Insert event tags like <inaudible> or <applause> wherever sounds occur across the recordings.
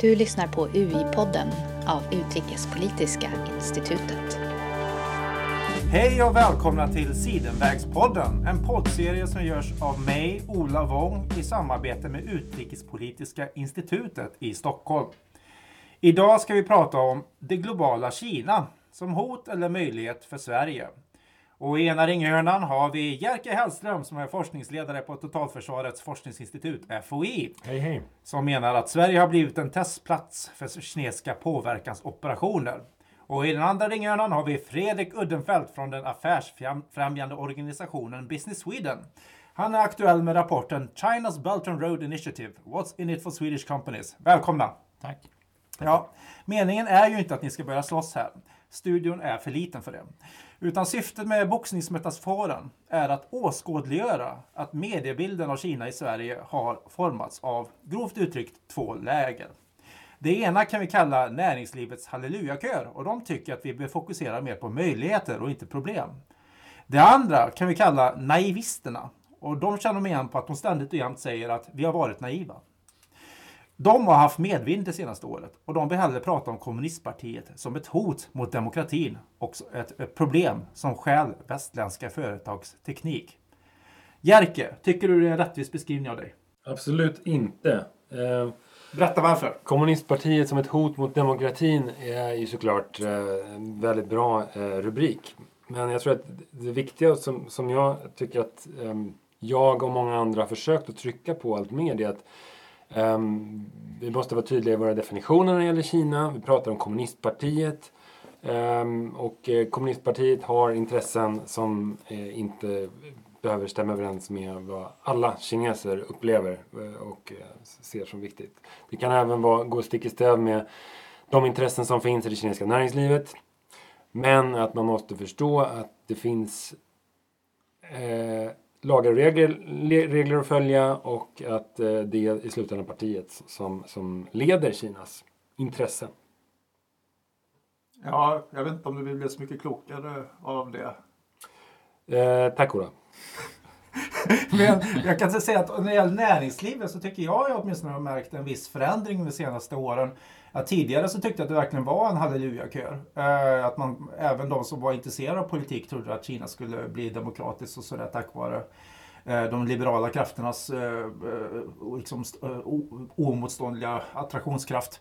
Du lyssnar på UI-podden av Utrikespolitiska institutet. Hej och välkomna till Sidenvägspodden, en poddserie som görs av mig, Ola Wong, i samarbete med Utrikespolitiska institutet i Stockholm. Idag ska vi prata om det globala Kina som hot eller möjlighet för Sverige. Och i ena ringhörnan har vi Jerker Hellström som är forskningsledare på Totalförsvarets forskningsinstitut, FOI. Hej hej. Som menar att Sverige har blivit en testplats för kinesiska påverkansoperationer. Och i den andra ringhörnan har vi Fredrik Uddenfelt från den affärsfrämjande organisationen Business Sweden. Han är aktuell med rapporten China's Belt and Road Initiative. What's in it for Swedish companies? Välkomna! Tack. Ja, meningen är ju inte att ni ska börja slåss här. Studion är för liten för det. Utan syftet med boxningsmetaforen är att åskådliggöra att mediebilden av Kina i Sverige har formats av, grovt uttryckt, två läger. Det ena kan vi kalla näringslivets hallelujakör och de tycker att vi bör fokusera mer på möjligheter och inte problem. Det andra kan vi kalla naivisterna och de känner igen på att de ständigt och jämt säger att vi har varit naiva. De har haft medvind det senaste året och de vill hellre prata om kommunistpartiet som ett hot mot demokratin och ett, problem som stjäl västländska företags teknik. Jerke, tycker du det är en rättvis beskrivning av dig? Absolut inte. Eh, Berätta varför. kommunistpartiet som ett hot mot demokratin är ju såklart eh, en väldigt bra eh, rubrik. Men jag tror att det viktiga som, som jag tycker att eh, jag och många andra har försökt att trycka på allt mer är att Um, vi måste vara tydliga i våra definitioner när det gäller Kina. Vi pratar om kommunistpartiet. Um, och eh, kommunistpartiet har intressen som eh, inte behöver stämma överens med vad alla kineser upplever eh, och eh, ser som viktigt. Det kan även vara, gå stick i stäv med de intressen som finns i det kinesiska näringslivet. Men att man måste förstå att det finns eh, lagar och regler, le- regler att följa och att eh, det är i slutändan partiet som, som leder Kinas intressen. Ja, jag vet inte om du blir så mycket klokare av det. Eh, tack Ola. <laughs> Men jag kan säga att när det gäller näringslivet så tycker jag, jag åtminstone har märkt en viss förändring de senaste åren. Att tidigare så tyckte jag att det verkligen var en hallelujakör. Eh, att man, även de som var intresserade av politik trodde att Kina skulle bli demokratiskt och sådär tack vare eh, de liberala krafternas eh, eh liksom, eh, oemotståndliga attraktionskraft.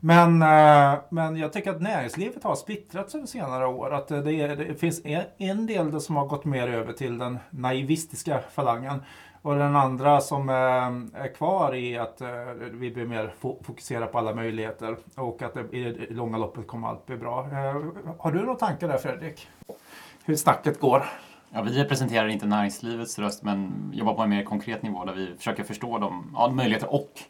Men, eh, men jag tycker att näringslivet har splittrats över senare år. Att det, är, det finns en, en del som har gått mer över till den naivistiska falangen. Och den andra som är kvar är att eh, vi blir mer fokuserade fokusera på alla möjligheter och att i det långa loppet kommer allt bli bra. Eh, har du några tankar där Fredrik? Hur snacket går? Ja, vi representerar inte näringslivets röst men jobbar på en mer konkret nivå där vi försöker förstå de ja, möjligheter och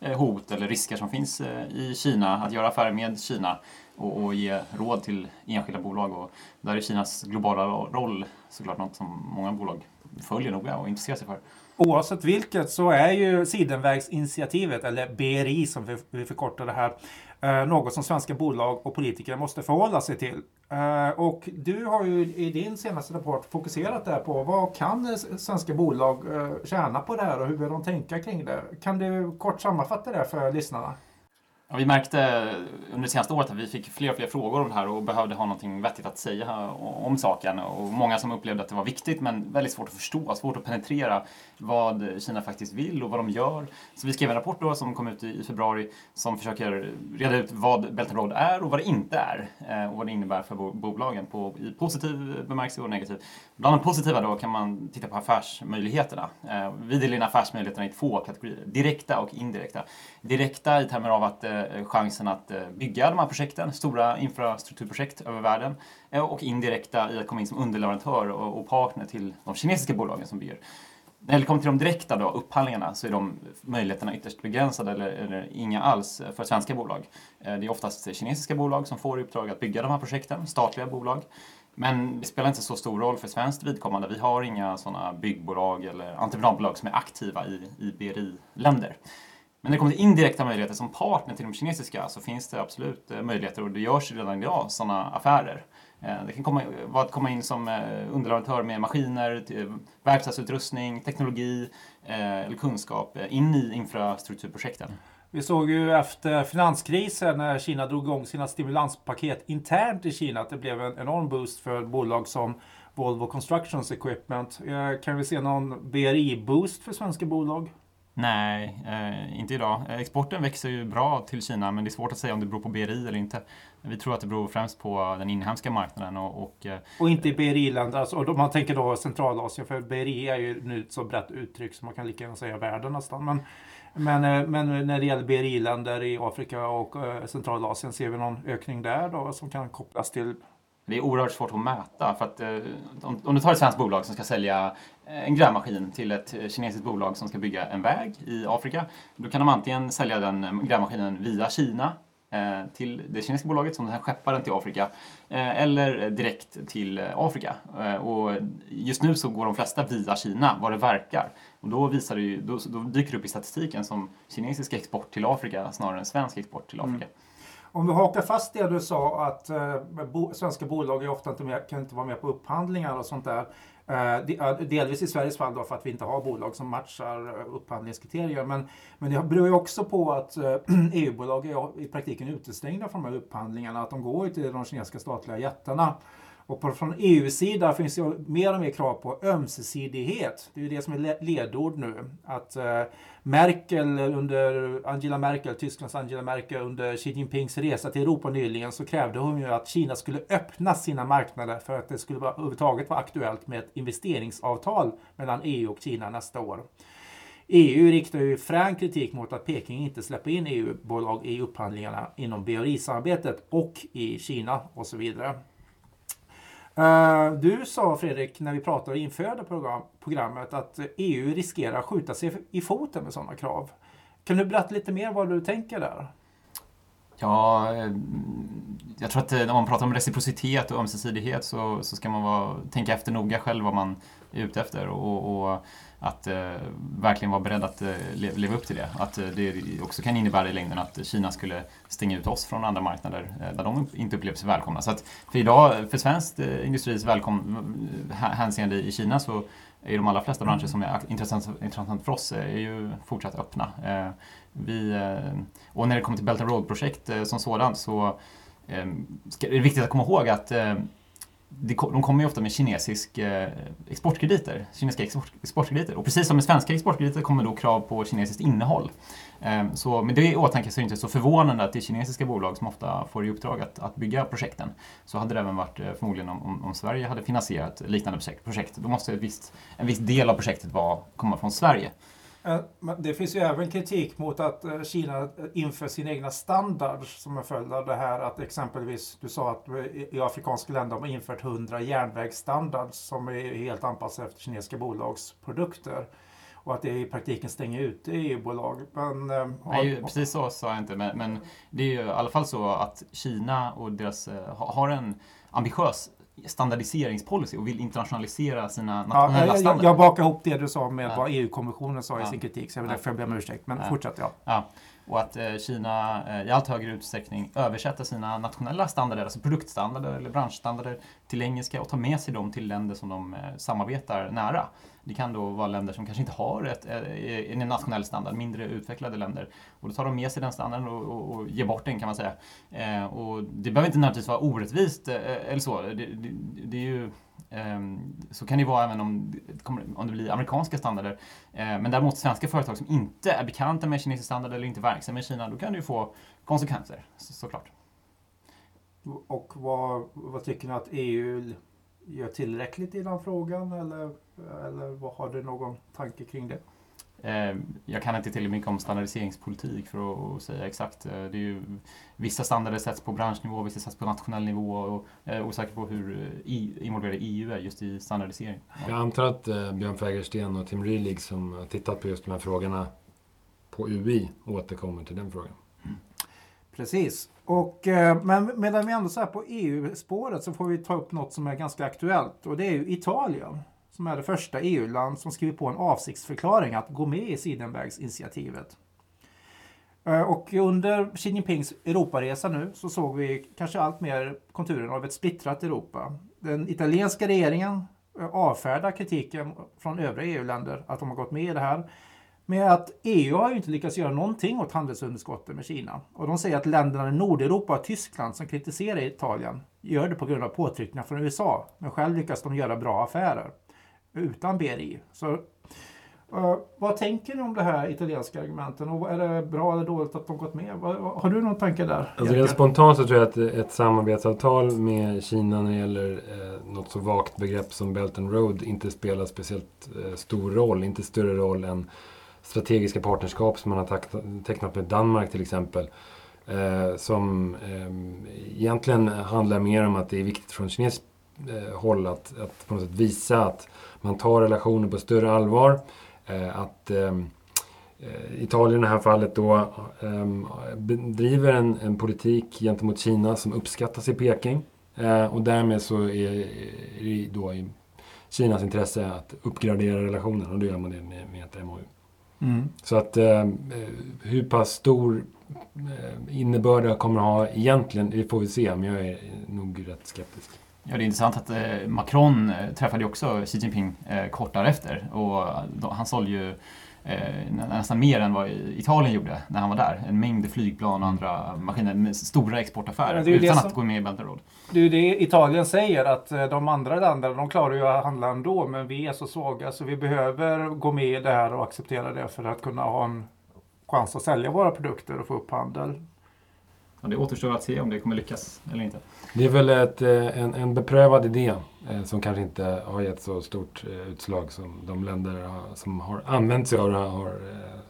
eh, hot eller risker som finns i Kina, att göra affärer med Kina och, och ge råd till enskilda bolag. Och där är Kinas globala roll såklart något som många bolag följer noga och intresserar sig för. Oavsett vilket så är ju Sidenvägsinitiativet, eller BRI som vi- förkortar det här, eh, något som svenska bolag och politiker måste förhålla sig till. Eh, och du har ju i din senaste rapport fokuserat där på vad kan svenska bolag eh, tjäna på det här och hur bör de tänka kring det? Kan du kort sammanfatta det för lyssnarna? Ja, vi märkte under det senaste året att vi fick fler och fler frågor om det här och behövde ha någonting vettigt att säga om saken. Och många som upplevde att det var viktigt men väldigt svårt att förstå, svårt att penetrera vad Kina faktiskt vill och vad de gör. Så vi skrev en rapport då som kom ut i februari som försöker reda ut vad Belt and Road är och vad det inte är eh, och vad det innebär för bolagen på, i positiv bemärkelse och negativ. Bland de positiva då kan man titta på affärsmöjligheterna. Eh, vi delar in affärsmöjligheterna i två kategorier, direkta och indirekta. Direkta i termer av att eh, chansen att eh, bygga de här projekten, stora infrastrukturprojekt över världen eh, och indirekta i att komma in som underleverantör och, och partner till de kinesiska bolagen som bygger. När det kommer till de direkta då, upphandlingarna så är de möjligheterna ytterst begränsade eller, eller inga alls för svenska bolag. Eh, Det är oftast kinesiska bolag som får i uppdrag att bygga de här projekten, statliga bolag. Men det spelar inte så stor roll för svenskt vidkommande. Vi har inga sådana byggbolag eller entreprenadbolag som är aktiva i, i BRI-länder. Men när det kommer till indirekta möjligheter som partner till de kinesiska så finns det absolut eh, möjligheter och det görs redan idag sådana affärer. Eh, det kan komma, vara att komma in som eh, underleverantör med maskiner, verkstadsutrustning, teknologi eller kunskap in i infrastrukturprojekten. Vi såg ju efter finanskrisen när Kina drog igång sina stimulanspaket internt i Kina att det blev en enorm boost för bolag som Volvo Constructions Equipment. Kan vi se någon BRI-boost för svenska bolag? Nej, eh, inte idag. Eh, exporten växer ju bra till Kina men det är svårt att säga om det beror på BRI eller inte. Vi tror att det beror främst på den inhemska marknaden. Och, och, eh, och inte i BRI-länder, alltså, och man tänker då Centralasien för BRI är ju nu ett så brett uttryck som man kan lika gärna säga världen nästan. Men, men, eh, men när det gäller BRI-länder i Afrika och eh, Centralasien, ser vi någon ökning där då som kan kopplas till det är oerhört svårt att mäta. För att, eh, om, du tar ett svenskt bolag som ska sälja eh, en grävmaskin till ett kinesiskt bolag som ska bygga en väg i Afrika. Då kan de antingen sälja den eh, grävmaskinen via Kina till det kinesiska bolaget som sen skeppar den till Afrika eller direkt till Afrika. Och just nu så går de flesta via Kina vad det verkar. Och då, visar det ju, då, då dyker det upp i statistiken som kinesisk export till Afrika snarare än svensk export till Afrika. Mm. Om vi hakar fast det du sa att eh, bo, svenska bolag är ofta inte med, kan inte vara med på upphandlingar och sånt där. Eh, eh delvis i Sveriges fall då för att vi inte har bolag som matchar eh, upphandlingskriterier. Men, men det beror ju också på att eh, <clears throat> EU-bolag är i praktiken utestängda från de här upphandlingarna. Att de går till de kinesiska statliga jättarna. Och på, från EU-sida finns det mer och mer krav på ömsesidighet. Det är ju det som är ledord nu. Att eh, Merkel under Angela Merkel, Tysklands Angela Merkel under Xi Jinpings resa till Europa nyligen så krävde hon ju att Kina skulle öppna sina marknader för att det skulle vara, överhuvudtaget vara aktuellt med ett investeringsavtal mellan EU och Kina nästa år. EU riktar ju frän kritik mot att Peking inte släpper in EU-bolag i upphandlingarna inom BRI-samarbetet och i Kina och så vidare. Eh, du sa Fredrik, när vi pratade inför program, programmet, att EU riskerar att skjuta sig i foten med sådana krav. Kan du berätta lite mer vad du tänker där? Ja, eh, jag tror att eh, när man pratar om reciprocitet och ömsesidighet så, så ska man vara, tänka efter noga själv vad man är ute efter och, och att eh, verkligen vara beredd att eh, leva upp till det. Att eh, det också kan innebära i längden att Kina skulle stänga ut oss från andra marknader eh, där de inte upplever sig välkomna. Så att för idag, för svenskt eh, industris välkom eh, hänseende i Kina så är de allra flesta branscher som är intressanta intressant för oss eh, är ju fortsatt öppna. Eh, vi, eh, och när det kommer till Belt and Road-projekt som sådant så är det viktigt att komma ihåg att de kommer ju ofta med kinesisk eh, exportkrediter, kinesiska export, exportkrediter. Och precis som med svenska exportkrediter kommer då krav på kinesiskt innehåll. Ehm, så med det i åtanke så är det inte så förvånande att det är kinesiska bolag som ofta får i uppdrag att, att bygga projekten. Så hade det även varit eh, förmodligen om, om, Sverige hade finansierat liknande projekt. Då måste ett visst, en viss del av projektet vara, komma från Sverige. Eh, det finns ju även kritik mot att eh, Kina eh, inför sina egna standards som en följd av det här. Att exempelvis, du sa att i afrikanska länder har man infört 100 järnvägsstandards som är helt anpassade efter kinesiska bolags produkter. Och att det i praktiken stänger ute EU-bolag. Men, precis så sa jag inte, men, men, det är ju i alla fall så att Kina och deras, har en ambitiös standardiseringspolicy och vill internationalisera sina nationella ja, standarder. Jag, jag bakar ihop det du sa med ja. vad EU-kommissionen sa i sin kritik, så jag vill därför be om ursäkt. Men fortsätt, ja. ja. Och att eh, Kina eh, i allt högre utsträckning översätter sina nationella standarder, alltså produktstandarder eller branschstandarder, till engelska och tar med sig dem till länder som de eh, samarbetar nära. Det kan då vara länder som kanske inte har ett, eh, en nationell standard, mindre utvecklade länder. Och då tar de med sig den standarden och, och, och ger bort den kan man säga. Eh, och det behöver inte nödvändigtvis vara orättvist eh, eller så. Det, det, det är ju, eh, så kan det vara även om, om det blir amerikanska standarder. Eh, men däremot svenska företag som inte är bekanta med kinesisk standard eller inte verksamma i Kina, då kan det ju få konsekvenser så, såklart. Och vad, vad tycker ni att EU gör tillräckligt i den frågan eller, eller vad, har du någon tanke kring det? Eh, jag kan inte tillräckligt mycket om standardiseringspolitik för att säga exakt. Eh, det är ju, vissa standarder sätts på branschnivå, vissa sätts på nationell nivå och jag är osäker på hur involverad EU är just i standardisering. Jag antar att Björn Fägersten och Tim Rylig som har tittat på just de här frågorna på UI återkommer till den frågan. Mm. Precis. Och, eh, men medan vi ändå är på EU-spåret så får vi ta upp något som är ganska aktuellt och det är ju Italien som är det första EU-land som skriver på en avsiktsförklaring att gå med i Sidenbergsinitiativet. Eh, och under Xi Jinpings Europaresa nu så såg vi kanske allt mer konturen av ett splittrat Europa. Den italienska regeringen eh, avfärdar kritiken från övriga EU-länder att de har gått med i det här. med att EU har ju inte lyckats göra någonting åt handelsunderskottet med Kina. Och de säger att länderna i Nordeuropa och Tyskland som kritiserar Italien gör det på grund av påtryckningar från USA. Men själv lyckas de göra bra affärer utan BRI. Så Uh, vad tänker ni om det här italienska argumenten? Och är det bra eller dåligt att de gått med? Har du någon tanke där? Alltså rent spontant så tror jag att ett samarbetsavtal med Kina när det gäller eh, något så vagt begrepp som Belt and Road inte spelar speciellt eh, stor roll. Inte större roll än strategiska partnerskap som man har tecknat med Danmark till exempel. Eh, som eh, egentligen handlar mer om att det är viktigt från kinesiskt eh, håll att, att på något sätt visa att man tar relationer på större allvar. Eh, att ehm, eh, Italien i det här fallet då ehm, bedriver en, en politik gentemot Kina som uppskattas i Peking. Eh, och därmed så är det då i Kinas intresse att uppgradera relationen och då gör man det med, med ett MOU. Mm. Så att eh, hur pass stor eh, innebörd det kommer att ha egentligen, det får vi se. Men jag är nog rätt skeptisk. Ja, det är intressant att eh, Macron eh, träffade ju också Xi Jinping eh, kort därefter. Och han sålde ju nästan mer än vad Italien gjorde när han var där. En mängd flygplan och andra maskiner med stora exportaffärer utan att gå med i Belt Road. Det är ju det Italien säger att de andra länderna de klarar ju att handla ändå men vi är så svaga så vi behöver gå med i det här och acceptera det för att kunna ha en chans att sälja våra produkter och få upp handel. Ja, det återstår att se om det kommer lyckas eller inte. Det är väl ett, eh, en, en beprövad idé eh, som kanske inte har gett så stort eh, utslag som de länder som har använt sig av det har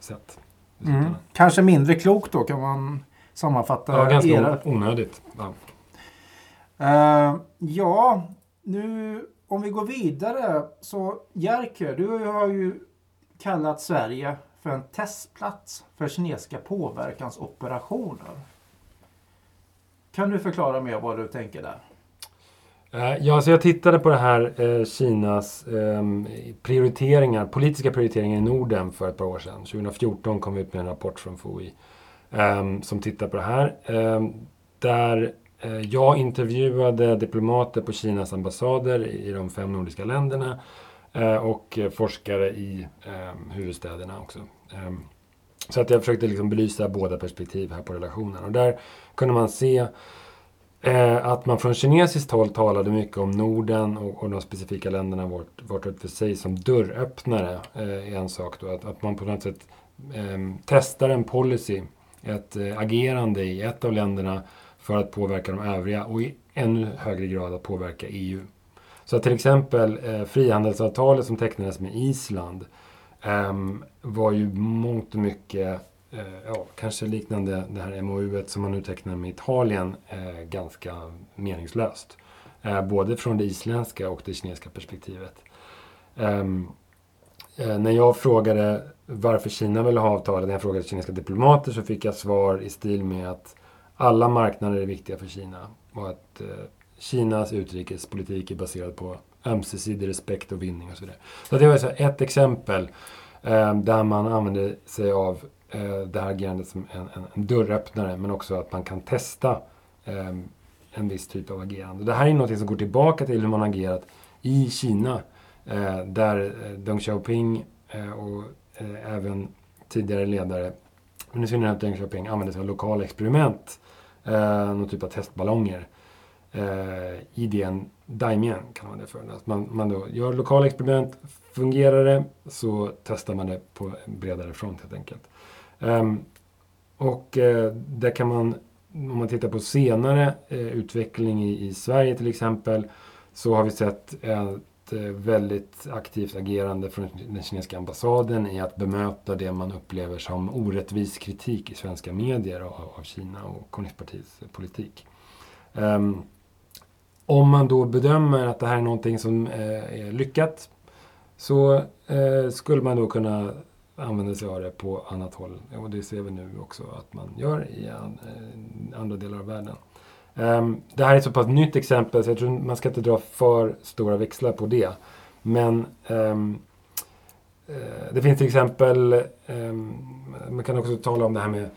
sett. Mm. Kanske mindre klokt då kan man sammanfatta. Ja, ganska era... onödigt. Ja. Uh, ja, nu om vi går vidare så Jerker, du har ju kallat Sverige för en testplats för kinesiska påverkansoperationer. Kan du förklara mer vad du tänker där? Eh, ja, så jag tittade på det här eh, Kinas eh, prioriteringar, politiska prioriteringar i Norden för ett par år sedan. 2014 kom vi ut med en rapport från FOI ehm, som tittar på det här. Ehm, där eh, jag intervjuade diplomater på Kinas ambassader i de fem nordiska länderna eh, och forskare i ehm, huvudstäderna också. Så att jag försökte liksom belysa båda perspektiv här på relationen. Och där kunde man se eh, att man från kinesiskt håll talade mycket om Norden och, och de specifika länderna vart, vart och för sig som dörröppnare. Eh, en sak då. Att, att man på något sätt eh, testar en policy, ett eh, agerande i ett av länderna för att påverka de övriga och i ännu högre grad att påverka EU. Så att till exempel eh, frihandelsavtalet som tecknades med Island eh, var ju mångt och mycket, Eh, ja, kanske liknande det här MOU som man nu tecknar med Italien, eh, ganska meningslöst. Eh, både från det isländska och det kinesiska perspektivet. Ehm, när jag frågade varför Kina ville ha avtalet, när jag frågade kinesiska diplomater så fick jag svar i stil med att alla marknader är viktiga för Kina och att Kinas utrikespolitik är baserad på ömsesidig respekt och vinning och så vidare. Så det var ett exempel ehm, där man använder sig av Eh, det här agerandet som en, en, en, dörröppnare men också att man kan testa eh, en viss typ av agerande. Det här är något som går tillbaka till hur man agerat i Kina eh, där eh, Deng Xiaoping eh, och eh, även tidigare ledare, men i synnerhet Deng Xiaoping, använde sig av lokala experiment, någon typ av testballonger eh, idén Daimien kan man det för. Att man, man då gör lokala experiment, fungerar det så testar man det på en bredare front helt enkelt. Um, och eh, där kan man, om man tittar på senare eh, utveckling i, i, Sverige till exempel, så har vi sett ett eh, väldigt aktivt agerande från den kinesiska ambassaden i att bemöta det man upplever som orättvis kritik i svenska medier av, av Kina och kommunistpartiets politik. Um, om man då bedömer att det här är någonting som eh, är lyckat så eh, skulle man då kunna använder sig av det på annat håll. Och det ser vi nu också att man gör i eh, andra delar av världen. Ehm, det här är ett så pass nytt exempel så jag tror man ska inte dra för stora växlar på det. Men ehm, eh, det finns till exempel, ehm, man kan också tala om det här med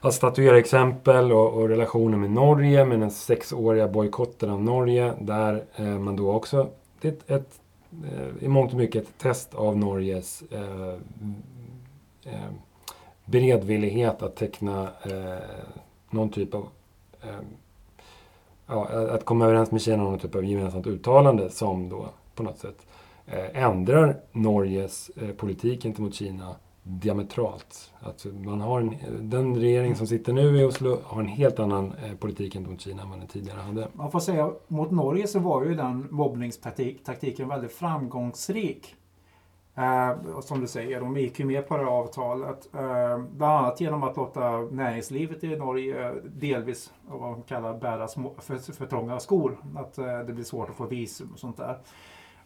att statuera exempel och, och relationen med Norge, med den sexåriga bojkotten av Norge, där eh, man då också, det är ett, eh, i mångt och mycket ett test av Norges eh, eh, beredvillighet att teckna eh, någon typ av eh, ja, att komma överens med Kina om någon typ av gemensamt uttalande som då på något sätt eh, ändrar Norges eh, politik gentemot Kina diametralt. Att man har en, den regering som sitter nu i Oslo har en helt annan eh, politik gentemot Kina än vad den tidigare hade. Man får säga mot Norge så var ju den mobbningstaktiken väldigt framgångsrik. Eh, som du säger, de gick ju med på det här avtalet. Eh, bland annat genom att låta näringslivet i Norge delvis, vad man kallar, bära små, för, för trånga skor. Att eh, det blir svårt att få visum och sånt där.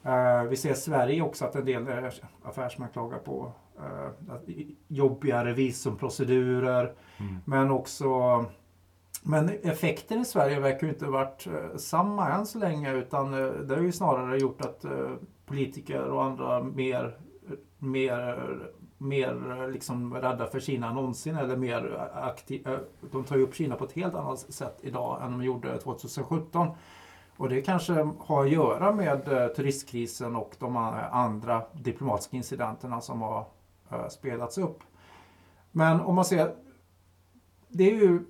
Eh, vi ser i Sverige också att en del affärsmän klagar på uh, jobbigare visumprocedurer. Mm. Men också men effekten i Sverige verkar inte varit uh, samma än så länge utan uh, det har ju snarare gjort att politiker och andra mer, mer, mer liksom rädda för Kina än någonsin eller mer aktiva. Eh, de tar ju upp Kina på ett helt annat sätt idag än de gjorde 2017. Och det kanske har att göra med eh, turistkrisen och de eh, andra diplomatiska incidenterna som har spelats upp. Men om man ser, det är ju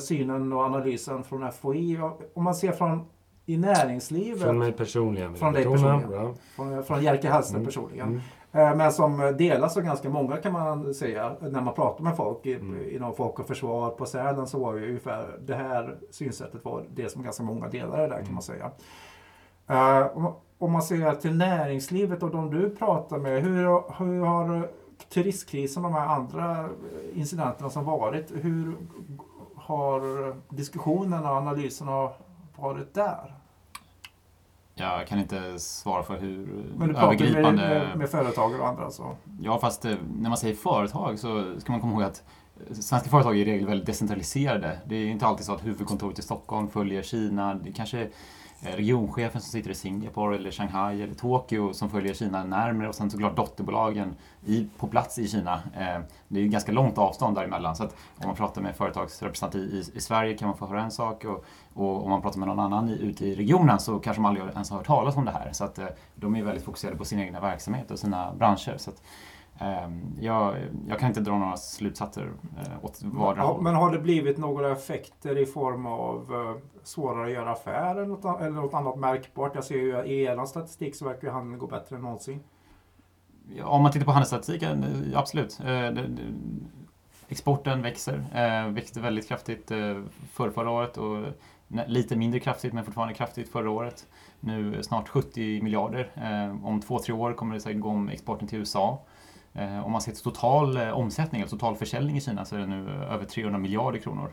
synen och analysen från FOI. Om man ser från i näringslivet. Från mig personligen. Från dig personligen. Från, från Jerker Hellström mm. personligen. Mm. Men som delas av ganska många kan man säga när man pratar med folk mm. inom Folk och Försvar på Sälen så var ju ungefär det här synsättet var det som ganska många delade där kan man mm. säga. Uh, om man ser till näringslivet och de du pratar med, hur, hur har turistkrisen och de här andra incidenterna som varit, hur har diskussionerna och analyserna varit där? Jag kan inte svara för hur Men du pratar med, med, med företag och andra så? Ja, fast eh, när man säger företag så ska man komma ihåg att svenska företag är i regel väldigt decentraliserade. Det är inte alltid så att huvudkontoret i Stockholm följer Kina. Det kanske Eh, regionchefen som sitter i Singapore eller Shanghai eller Tokyo som följer Kina närmare och sen såklart dotterbolagen i, på plats i Kina. Eh, det är ganska långt avstånd däremellan så att om man pratar med företagsrepresentant i, i Sverige kan man få höra en sak och, och om man pratar med någon annan i, ute i regionen så kanske man aldrig ens har hört talas om det här. Så att eh, de är väldigt fokuserade på sin egna verksamhet och sina branscher. Så att, Ehm, jag, jag, kan inte dra några slutsatser eh, åt vardera ja, Men har det blivit några effekter i form av uh, svårare att göra affärer eller något, eller något annat märkbart? Jag ser ju i er statistik så verkar handeln gå bättre än någonsin. Ja, om man tittar på handelsstatistiken, eh, absolut. Exporten växer. Växte väldigt kraftigt för förra året och lite mindre kraftigt men fortfarande kraftigt förra året. Nu snart 70 miljarder. Om två, tre år kommer det säkert gå om exporten till USA. Eh, om man ser till total eh, omsättning, eller total försäljning i Kina så är det nu över 300 miljarder kronor.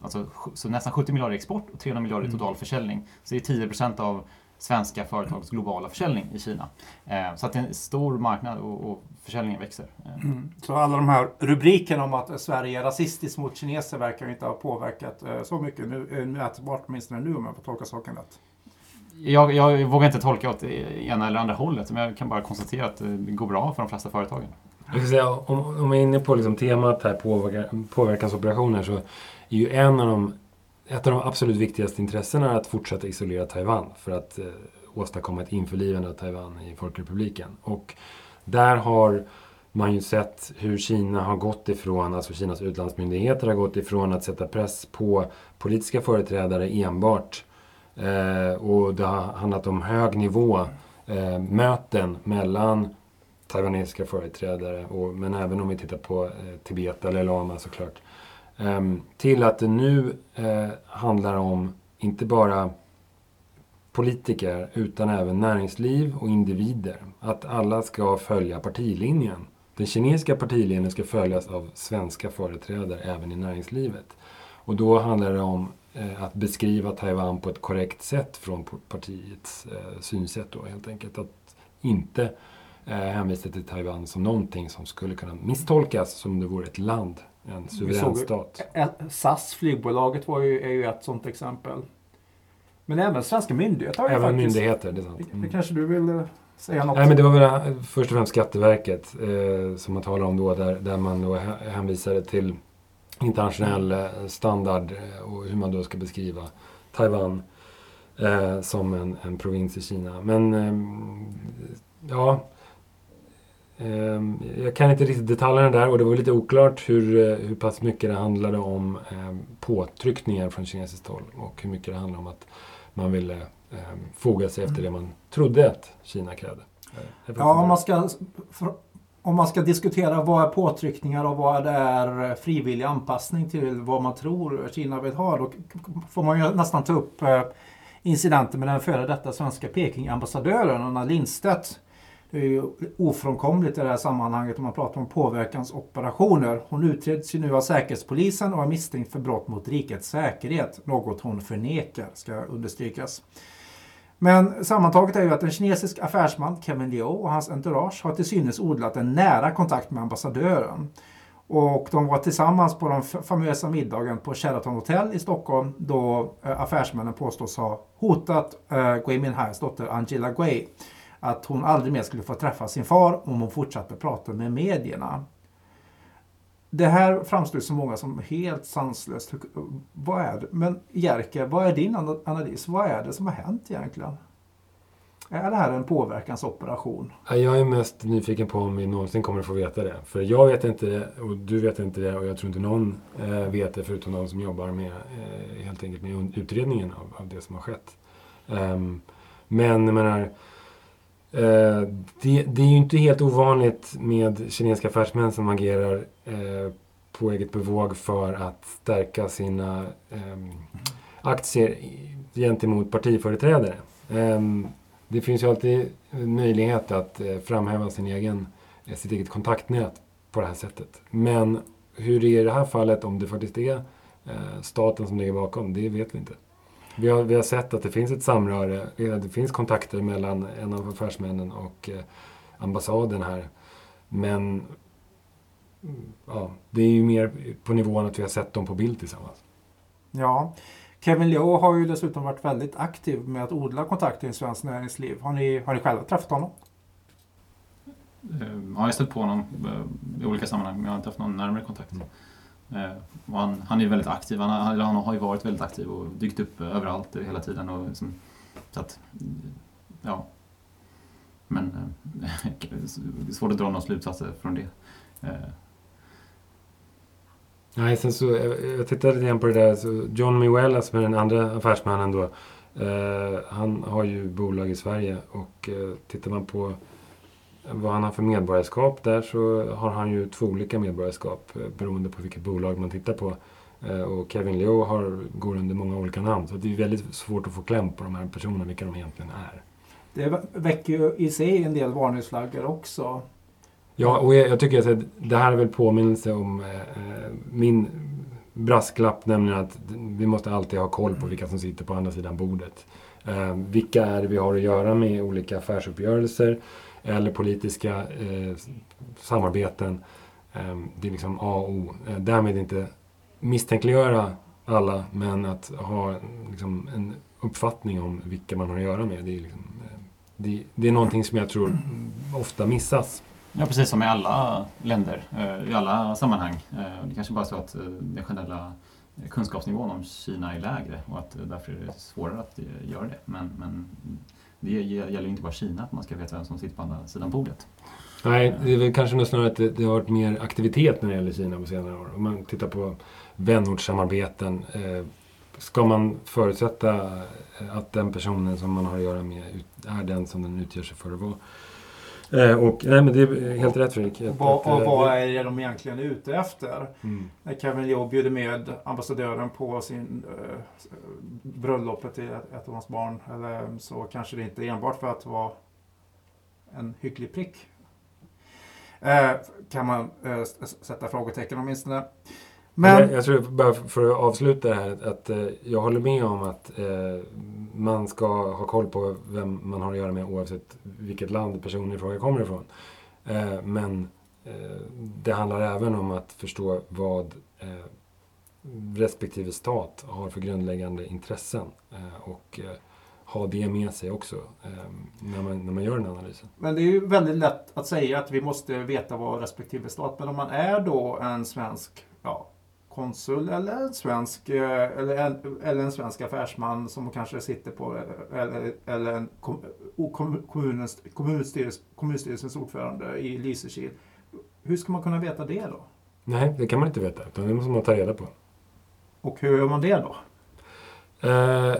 Alltså, så nästan 70 miljarder i export och 300 miljarder i mm. total försäljning. Så det är 10 procent av svenska företags globala försäljning i Kina. Ehm, så att det är en stor marknad och, och försäljningen växer. Ehm. Mm. Så alla de här rubrikerna om att Sverige är rasistiskt mot kineser verkar inte ha påverkat eh, så mycket nu, mätbart åtminstone nu om jag får tolka saken rätt jag, jag vågar inte tolka åt ena eller andra hållet, men jag kan bara konstatera att det går bra för de flesta företagen. Säga, om, om vi är inne på liksom temat här, påverkan, påverkansoperationer, så är ju en av de, ett av de absolut viktigaste intressena är att fortsätta isolera Taiwan för att eh, åstadkomma ett införlivande av Taiwan i Folkrepubliken. Och där har man ju sett hur Kina har gått ifrån, alltså Kinas utlandsmyndigheter har gått ifrån att sätta press på politiska företrädare enbart Eh, och det har handlat om hög nivå eh, möten mellan taiwanesiska företrädare, och, men även om vi tittar på eh, Tibet eller Lama såklart. Ehm, till att det nu eh, handlar om inte bara politiker utan även näringsliv och individer. Att alla ska följa partilinjen. Den kinesiska partilinjen ska följas av svenska företrädare även i näringslivet. Och då handlar det om eh, att beskriva Taiwan på ett korrekt sätt från partiets eh, synsätt då helt enkelt. Att inte hänvisa till Taiwan som någonting som skulle kunna misstolkas som det vore ett land, en suverän stat. SAS, flygbolaget, var ju, är ju ett sådant exempel. Men även svenska myndigheter har ju Även faktiskt... myndigheter, det är sant. Mm. Det kanske du vill säga något? Nej, men det var väl först och främst Skatteverket eh, som man talar om då, där, där man då hänvisade till internationell eh, standard eh, och hur man då ska beskriva Taiwan eh, som en, en provins i Kina. Men eh, ja, jag kan inte riktigt detaljerna där och det var lite oklart hur, eh, hur pass mycket det handlade om ehm, påtryckningar från kinesiskt håll och hur mycket det handlade om att man ville ehm, foga sig efter det man trodde att Kina krävde. Eh, Ja, om man, ska, om man ska diskutera vad är påtryckningar och vad är frivillig anpassning till vad man tror Kina vill ha. Då får man ju nästan ta upp eh, incidenten med den före detta svenska Peking-ambassadören Anna Lindstedt. Det är ju ofrånkomligt i det här sammanhanget om man pratar om påverkansoperationer. Hon utreds ju nu av Säkerhetspolisen och är misstänkt för brott mot rikets säkerhet. Något hon förnekar, ska understrykas. Men sammantaget är ju att en kinesisk affärsman, Kevin Liu, och hans entourage har till synes odlat en nära kontakt med ambassadören. Och de var tillsammans på den famösa middagen på Sheraton Hotel i Stockholm då eh, affärsmännen påstås ha hotat eh, Gui Minhais dotter Angela Gui att hon aldrig mer skulle få träffa sin far om hon fortsatte prata med medierna. Det här framstår så många som helt sanslöst. Vad är det? Men Jerker, vad är din analys? Vad är det som har hänt egentligen? Är det här en påverkansoperation? Jag är mest nyfiken på om vi någonsin kommer att få veta det. För jag vet inte det och du vet inte det och jag tror inte någon eh, vet det förutom de som jobbar med eh, helt enkelt med utredningen av, av det som har skett. Ehm, men jag menar, Eh, det, det, är ju inte helt ovanligt med kinesiska affärsmän som agerar eh, på eget bevåg för att stärka sina ehm, aktier gentemot partiföreträdare. Ehm, det finns ju alltid möjlighet att eh, framhäva sin egen, sitt eget kontaktnät på det här sättet. Men hur det är i det här fallet, om det faktiskt är staten som ligger bakom, det vet vi inte. Vi har, vi har sett att det finns ett samröre, det finns kontakter mellan en av affärsmännen och ambassaden här. Men mm, ja, det är ju mer på nivån att vi har sett dem på bild tillsammans. Ja, Kevin Liu har ju dessutom varit väldigt aktiv med att odla kontakter i svenskt näringsliv. Har ni, har ni själva träffat honom? Ja, jag har stött på honom eh, i olika sammanhang men jag har inte haft någon närmare kontakt. Mm. Eh, han, han, är väldigt aktiv, han, han, han, har ju varit väldigt aktiv och dykt upp eh, överallt hela tiden. Och liksom, så att, ja. Men eh, <laughs> svårt att dra några slutsatser från det. Nej, sen så, jag, jag tittade lite grann på det där. Så John Miwella alltså som är den andra affärsmannen då. Eh, han har ju bolag i Sverige och eh, tittar man på vad han har för medborgarskap där så har han ju två olika medborgarskap eh, beroende på vilket bolag man tittar på. Eh, och Kevin Leo har, går under många olika namn så det är väldigt svårt att få kläm på de här personerna, vilka de egentligen är. Det väcker ju i sig en del varningsflaggor också. Ja, och jag, jag tycker att det här är väl påminnelse om eh, eh, min brasklapp, nämligen att vi måste alltid ha koll på vilka som sitter på andra sidan bordet. Eh, vilka är det vi har att göra med i olika affärsuppgörelser eller politiska eh, samarbeten. Eh, det är liksom A och O. Eh, därmed inte misstänkliggöra alla, men att ha liksom, en uppfattning om vilka man har att göra med. Det är, liksom, eh, det, det är någonting som jag tror ofta missas Ja, precis som i alla länder, eh, i alla sammanhang. Eh, det kanske bara är så att eh, den generella kunskapsnivån om Kina är lägre och att eh, därför är det svårare att eh, göra det. Men, men det gäller inte bara Kina, att man ska veta vem som sitter på andra sidan bordet. Nej, det är väl kanske snarare att det, det har varit mer aktivitet när det gäller Kina på senare år. Om man tittar på vänortssamarbeten. Eh, ska man förutsätta att den personen som man har att göra med är den som den utger sig för att vara? Eh, och, nej, men det är helt rätt Fredrik. Och vad, och eh, vad är det de egentligen ute efter? Mm. Kevin Leo bjuder med ambassadören på sin eh, bröllopet till ett, ett av hans barn. Eller, så kanske det inte enbart för att vara en hygglig prick. Eh, kan man eh, sätta frågetecken åtminstone. Men... Jag, tror, bara för att avsluta det här, att eh, jag håller med om att eh, man ska ha koll på vem man har att göra med oavsett vilket land personen i fråga kommer ifrån. Eh, men det handlar även om att förstå vad respektive stat har för grundläggande intressen och ha det med sig också när, man, när man gör den analysen. Men det är ju väldigt lätt att säga att vi måste veta vad respektive stat, men om man är då en svensk konsul eller en svensk, eh, eller en, eller en svensk affärsman som kanske sitter på, eller, eller en kom, kommunens, kommunstyrelse, kommunstyrelsens ordförande i Lysekil. Hur ska man kunna veta det då? Nej, det kan man inte veta, utan det måste man ta reda på. Och hur gör man det då? Eh,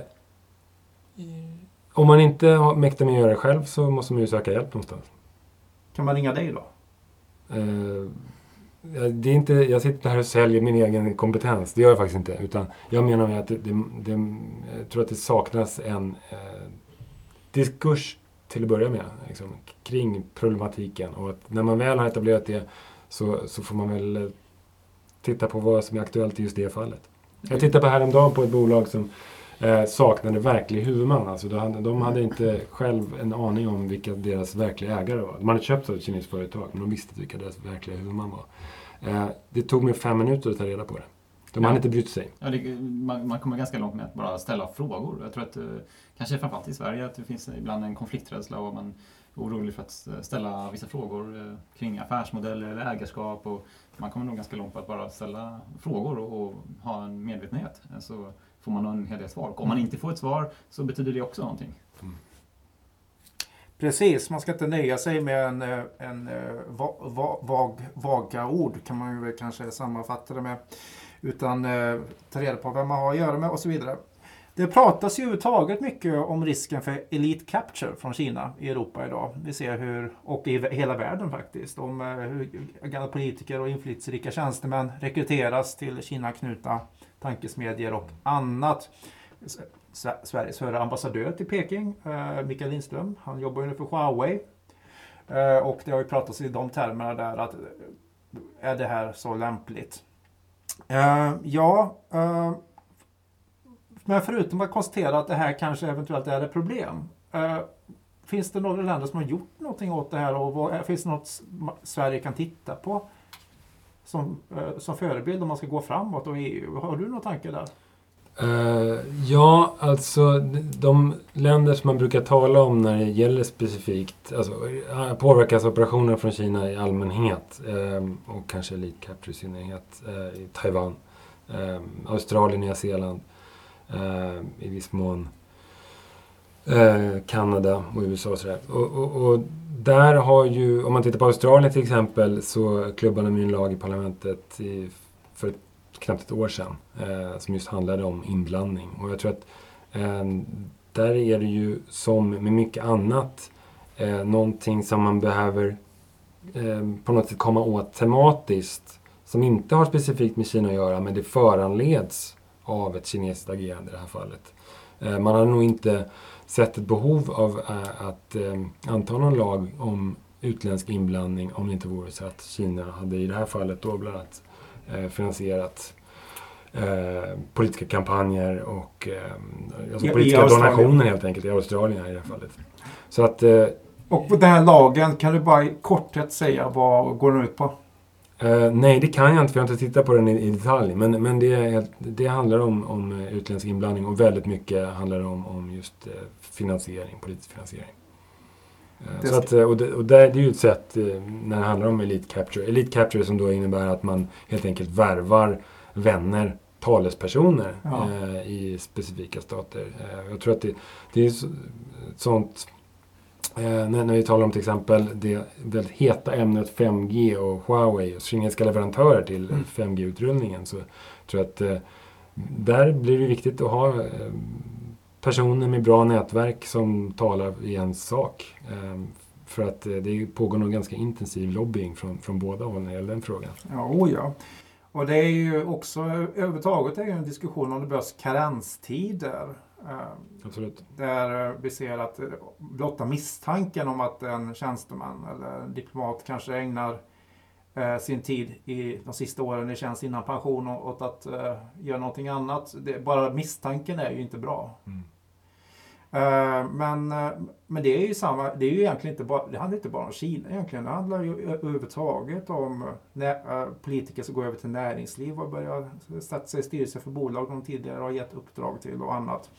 om man inte mäktar med att göra det själv så måste man ju söka hjälp någonstans. Kan man ringa dig då? Eh, Eh, det är inte, jag sitter här och säljer min egen kompetens. Det gör jag faktiskt inte. Utan jag menar med att det, det, det, jag tror att det saknas en eh, diskurs till att börja med liksom, kring problematiken. Och att när man väl har etablerat det så, så får man väl eh, titta på vad som är aktuellt i just det fallet. Jag tittade på häromdagen på ett bolag som eh, saknade verklig huvudman. Alltså de, hade, de hade inte själv en aning om vilka deras verkliga ägare var. De hade köpt av ett kinesiskt företag, men de visste inte vilka deras verkliga huvudman var. Eh, det tog mig fem minuter att ta reda på det. De ja. hade inte brytt sig. Ja, det, man, man, kommer ganska långt med att bara ställa frågor. Jag tror att, eh, kanske framförallt i Sverige, att det finns ibland en konflikträdsla och man är orolig för att ställa vissa frågor kring affärsmodeller eller ägarskap. Och man kommer nog ganska långt på att bara ställa frågor och, och ha en medvetenhet. Så får man en hel del svar. Och om man inte får ett svar så betyder det också någonting. Mm. Precis, man ska inte nöja sig med en, eh, en eh, va, va, vag, vaga ord kan man ju kanske sammanfatta det med. Utan eh, ta reda på vem man har att göra med och så vidare. Det pratas ju överhuvudtaget mycket om risken för elite capture från Kina i Europa idag. Vi ser hur, och i hela världen faktiskt, om eh, hur gamla politiker och inflytelserika tjänstemän rekryteras till Kina-knutna tankesmedjor och annat. Sveriges förre ambassadör till Peking, eh, Mikael Lindström, han jobbar ju nu för Huawei. Eh, och det har ju pratats i de termerna där att eh, är det här så lämpligt? Ja, men förutom att konstatera att det här kanske eventuellt är ett problem. Finns det några länder som har gjort någonting åt det här och finns det något Sverige kan titta på? Som, eh, som förebild om man ska gå framåt och EU. Har du några tankar där? Uh, ja, alltså de länder som man brukar tala om när det gäller specifikt, alltså eh, påverkas operationer från Kina i allmänhet um, och kanske Elite Capture i synnerhet, uh, i Taiwan, um, Australien, Nya Zeeland, uh, i viss mån Eh, Kanada och USA och sådär. Och, och, och där har ju, om man tittar på Australien till exempel, så klubbade de ju en lag i parlamentet i, för ett, knappt ett år sedan eh, som just handlade om inblandning. Och jag tror att eh, där är det ju som med mycket annat eh, någonting som man behöver eh, på något sätt komma åt tematiskt som inte har specifikt med Kina att göra men det föranleds av ett kinesiskt agerande i det här fallet. Eh, man har nog inte sett ett behov av äh, att äh, anta någon lag om utländsk inblandning om det inte vore så att Kina hade i det här fallet då bland annat äh, finansierat eh, politiska kampanjer och eh, alltså politiska donationer helt enkelt i Australien i det här fallet. Så att, eh, och den här lagen, kan du bara i korthet säga vad går den ut på? Uh, nej, det kan jag inte för jag har inte tittat på den i, i detalj. Men, men det, det handlar om, om utländsk inblandning och väldigt mycket handlar om, om just uh, finansiering, politisk finansiering. Uh, så att, och det, och det, är ju ett sätt när det handlar om Elite Capture. Elite Capture som då innebär att man helt enkelt värvar vänner, talespersoner ja. i specifika stater. jag tror att det, det är ett sånt Eh, när, när, vi talar om till exempel det väldigt heta ämnet 5G och Huawei och kinesiska leverantörer till mm. 5G-utrullningen så tror jag att eh, där blir det viktigt att ha eh, personer med bra nätverk som talar i en sak. Eh, för att eh, det pågår nog ganska intensiv lobbying från, från båda håll när det gäller den frågan. Ja, oh ja. Och det är ju också överhuvudtaget är en diskussion om det behövs karenstider Absolut. Där vi ser att blotta misstanken om att en tjänsteman eller en diplomat kanske ägnar eh, sin tid i de sista åren i tjänst innan pension åt att göra någonting annat. Det, bara misstanken är ju inte bra. Mm. Uh, men, men det är ju samma, det är ju egentligen inte bara, det handlar inte bara om Kina egentligen. Det handlar ju överhuvudtaget om nä, politiker som går över till näringsliv och börjar sätta sig i styrelser för bolag de tidigare har gett uppdrag till och annat.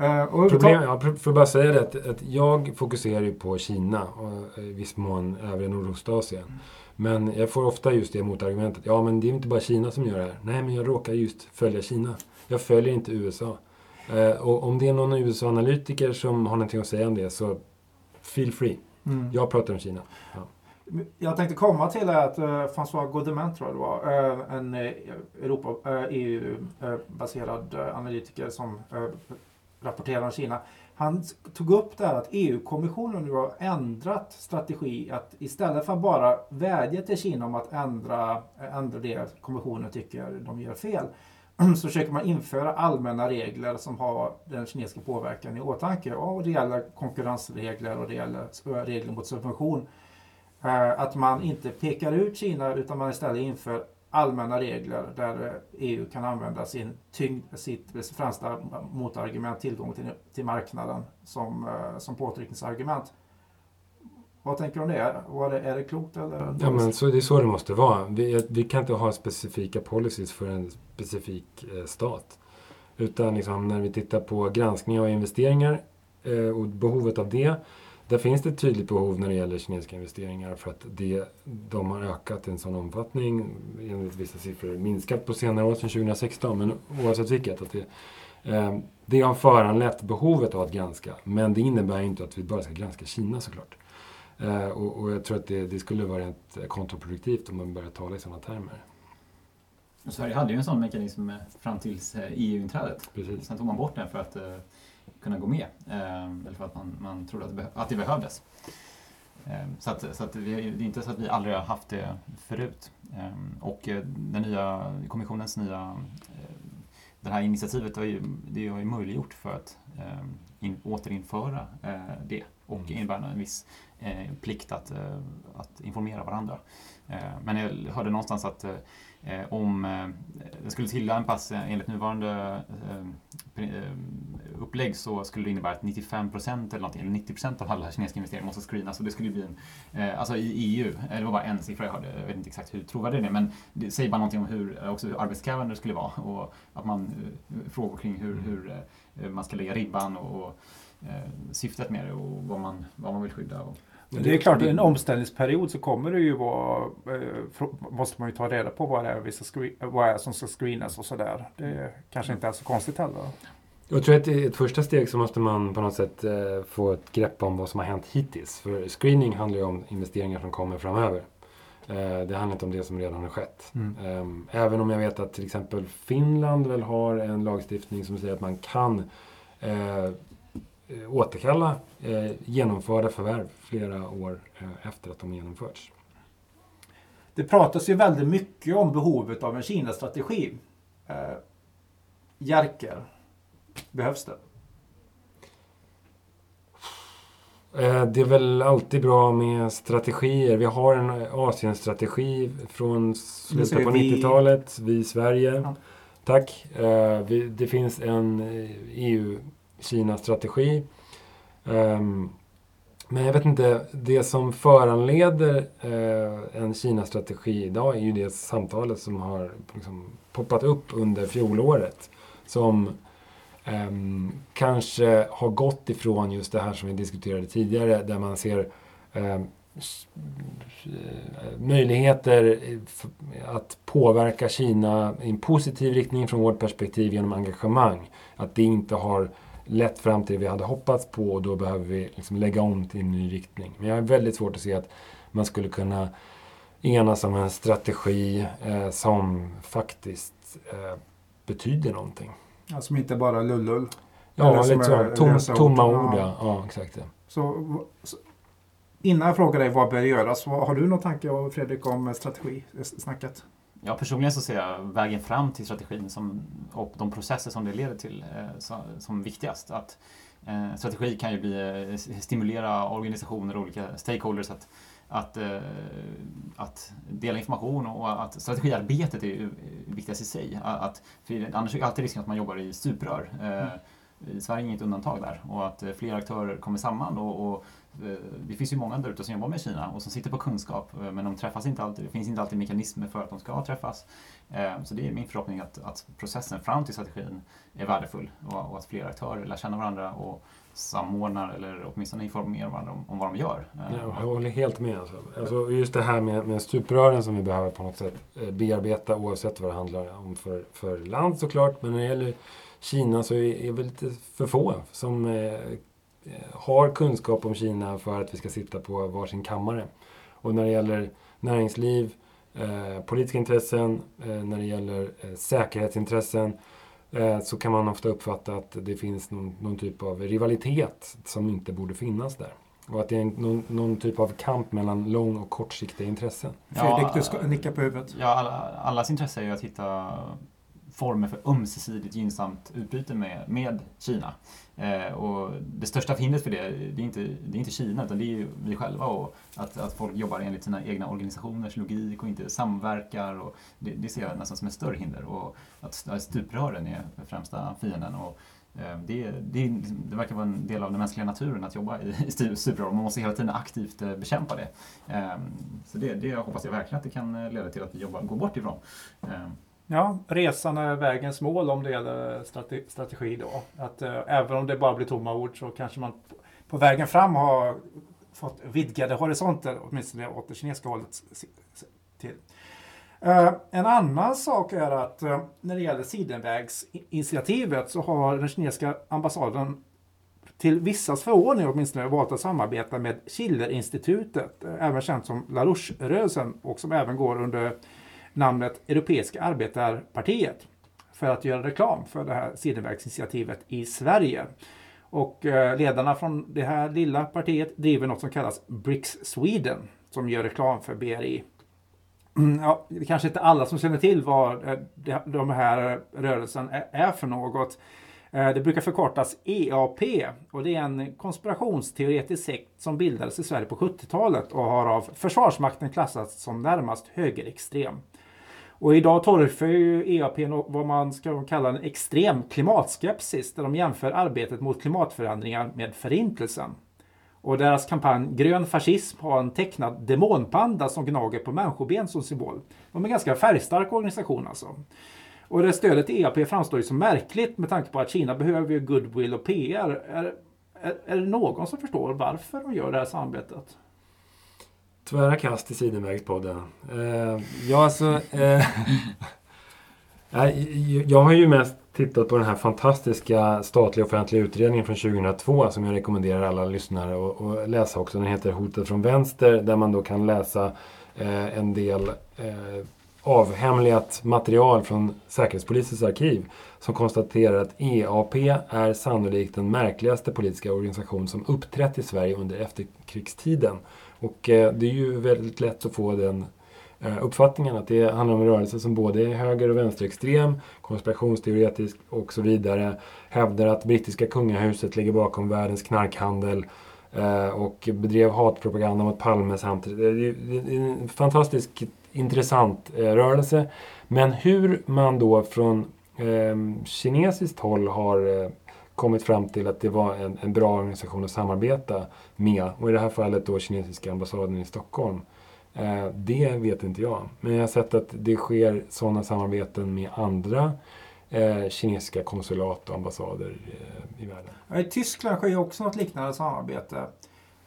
Eh, och Problem, ja, för att bara säga det, att, att jag fokuserar ju på Kina och i viss mån övriga Nordostasien. Men jag får ofta just det motargumentet. Ja, men det är inte bara Kina som gör det här. Nej, men jag råkar just följa Kina. Jag följer inte USA. Eh, och om det är någon USA-analytiker som har någonting att säga om det så feel free. Mm. Jag pratar om Kina. Ja. Jag tänkte komma till att uh, François Godement tror jag det var, eh, en uh, Europa, uh, EU-baserad uh, analytiker som rapporterar om Kina. Han tog upp det här att EU-kommissionen nu har ändrat strategi. Att istället för att bara vädja till Kina om att ändra, ändra det kommissionen tycker de gör fel. <clears throat> Så försöker man införa allmänna regler som har den kinesiska påverkan i åtanke. Och det gäller konkurrensregler och det gäller äh, regler mot subvention. Äh, att man inte pekar ut Kina utan man istället inför allmänna regler där eh, EU kan använda sin tyngd, sitt främsta motargument, tillgång till, till marknaden, som, eh, som påtryckningsargument. Vad tänker du om det? Var det? Är det klokt eller? Ja, men så, det är så det måste vara. Vi, vi kan inte ha specifika policies för en specifik eh, stat. Utan liksom, när vi tittar på granskning av investeringar eh, och behovet av det. Där finns det ett tydligt behov när det gäller kinesiska investeringar för att det, de har ökat i en sån omfattning, enligt vissa siffror minskat på senare år, sedan 2016, men oavsett vilket. Att det, eh, det har föranlett behovet av att granska, men det innebär inte att vi bara ska granska Kina såklart. Eh, och, och jag tror att det, det skulle vara rent eh, kontraproduktivt om man börjar tala i sådana termer. Sverige hade ju en sån mekanism fram tills eh, EU-inträdet. Precis. Sen tog man bort den för att eh, kunna gå med. Eh, eller för att man, man trodde att det, att det behövdes. Eh, så att, så att vi, det är inte så att vi aldrig har haft det förut. Eh, och den nya kommissionens nya det här initiativet har ju, det har ju möjliggjort för att in, återinföra det och Mm. innebär en viss plikt att, att informera varandra. Men jag hörde någonstans att om eh, det skulle tillämpas eh, enligt nuvarande eh, eh, upplägg så skulle det innebära att 95 procent eller, eller 90 procent av alla kinesiska investeringar måste screenas. Och det skulle bli en, eh, alltså i EU, eh, det var bara en siffra jag hörde, jag vet inte exakt hur trovärdig det är, men det säger bara någonting om hur, också hur arbetskrävande det skulle vara och att man eh, frågor kring hur, hur eh, man ska lägga ribban och, och eh, syftet med det och vad man, vad man vill skydda. Och, Men det är klart, i en omställningsperiod så kommer det ju vara, eh, måste man ju ta reda på vad det är, vi ska vad är som ska screenas och sådär. Det kanske inte är så konstigt heller. Jag tror att i ett första steg så måste man på något sätt eh, få ett grepp om vad som har hänt hittills. För screening handlar ju om investeringar som kommer framöver. Eh, det handlar inte om det som redan har skett. Eh, även om jag vet att till exempel Finland väl har en lagstiftning som säger att man kan återkalla eh, genomförda förvärv flera år eh, efter att de genomförts. Det pratas ju väldigt mycket om behovet av en Kina-strategi. Eh, Jerker, behövs det? Eh, Det är väl alltid bra med strategier. Vi har en Asienstrategi från slutet på vi- 90-talet. Vi i Sverige. Ja. Tack. Eh, Det finns en eh, EU-Kina-strategi. Ehm, men jag vet inte, det som föranleder eh, en Kina-strategi idag är ju det samtalet som har liksom poppat upp under fjolåret. Som ehm, kanske har gått ifrån just det här som vi diskuterade tidigare, där man ser ehm, eh, möjligheter att påverka Kina i en positiv riktning från vårt perspektiv genom engagemang. Att det inte har lett fram till det vi hade hoppats på och då behöver vi liksom lägga om till en ny riktning. Men jag har väldigt svårt att se att man skulle kunna enas om en strategi eh, som faktiskt eh, betyder någonting. Ja, som inte bara lullull. Ja, lite så. Tom, ord. tomma ord, ja. ja exakt. Så, så, innan jag frågar dig vad bör göras, har du någon tanke Fredrik om strategisnacket? Ja, personligen så ser jag vägen fram till strategin som, och de processer som det leder till eh, som viktigast. Att, eh, strategi kan ju bli eh, stimulera organisationer och olika stakeholders att, att, att dela information och att strategiarbetet är viktigast i sig. Att, annars är alltid risken att man jobbar i stuprör. I Sverige är inget undantag där och att fler aktörer kommer samman och, och det finns ju många där ute som jobbar med Kina och som sitter på kunskap eh, men de träffas inte alltid. Det finns inte alltid mekanismer för att de ska träffas. Eh, så det är min förhoppning att, att processen fram till strategin är värdefull och, och att fler aktörer lär känna varandra och samordnar eller åtminstone informerar varandra om, om vad de gör. Ja, jag håller helt med. Alltså. Alltså just det här med, med stuprören som vi behöver på något sätt bearbeta oavsett vad det handlar om för, för land såklart. Men när det gäller Kina så är, är vi lite för få som eh, har kunskap om Kina för att vi ska sitta på varsin kammare. Och när det gäller näringsliv, eh, politiska intressen, eh, när det gäller eh, säkerhetsintressen eh, så kan man ofta uppfatta att det finns någon, någon, typ av rivalitet som inte borde finnas där. Och att det är någon, någon, typ av kamp mellan lång och kortsiktiga intressen. Fredrik, du ska nicka på huvudet. Ja, alla, allas intresse är ju att hitta former för ömsesidigt gynnsamt utbyte med, med Kina. Eh, och det största hindret för det, det är, inte, det är inte Kina utan det är ju vi själva och att, att folk jobbar enligt sina egna organisationers logik och inte samverkar. Och det, det ser jag nästan som ett större hinder och att stuprören är främsta fienden. Och, eh, det, det, det, verkar vara en del av den mänskliga naturen att jobba i, <laughs> i stuprör. Man måste hela tiden aktivt eh, bekämpa det. Eh, så det, det hoppas jag verkligen att det kan eh, leda till att vi jobbar, går bort ifrån. Eh, Ja, resan är vägens mål om det gäller strategi då. Att eh, även om det bara blir tomma ord så kanske man på vägen fram har fått vidgade horisonter, åtminstone åt det kinesiska hållet. Till. Eh, en annan sak är att eh, när det gäller Sidenvägsinitiativet så har den kinesiska ambassaden till vissas förvåning åtminstone valt att samarbeta med Schillerinstitutet, eh, även känt som LaRouche-rörelsen och som även går under namnet Europeiska arbetarpartiet för att göra reklam för det här sidenvägsinitiativet i Sverige. Och eh, ledarna från det här lilla partiet driver något som kallas BRICS Sweden som gör reklam för BRI. Mm, ja, det kanske inte alla som känner till vad eh, de här rörelsen är för något. Eh, det brukar förkortas EAP och det är en konspirationsteoretisk sekt som bildades i Sverige på 70-talet och har av Försvarsmakten klassats som närmast högerextrem. Och idag torgför ju EAP vad man ska kalla en extrem klimatskepsis där de jämför arbetet mot klimatförändringar med förintelsen. Och deras kampanj Grön fascism har en tecknad demonpanda som gnager på människoben som symbol. De är en ganska färgstark organisation alltså. Och det stödet till EAP framstår ju som märkligt med tanke på att Kina behöver ju goodwill och PR. Är, är, är det någon som förstår varför de gör det här samarbetet? Tvära kast i Sidenvägspodden. Eh, ja, alltså... Eh, <laughs> jag har ju mest tittat på den här fantastiska statliga offentliga utredningen från 2002 som jag rekommenderar alla lyssnare att läsa också. Den heter Hotet från vänster där man då kan läsa eh, en del eh, avhemligat material från Säkerhetspolisens arkiv som konstaterar att EAP är sannolikt den märkligaste politiska organisation som uppträtt i Sverige under efterkrigstiden. Och eh, det är ju väldigt lätt att få den eh, uppfattningen att det handlar om en rörelse som både är höger och vänsterextrem, konspirationsteoretisk och så vidare. Hävdar att brittiska kungahuset ligger bakom världens knarkhandel eh, och bedrev hatpropaganda mot Palme samtidigt. Det är en fantastiskt intressant rörelse. Men hur man då från kinesiskt håll har kommit fram till att det var en, en, bra organisation att samarbeta med. Och i det här fallet då kinesiska ambassaden i Stockholm. Eh, det vet inte jag. Men jag har sett att det sker sådana samarbeten med andra eh, kinesiska konsulat och ambassader eh, i världen. I Tyskland sker också något liknande samarbete.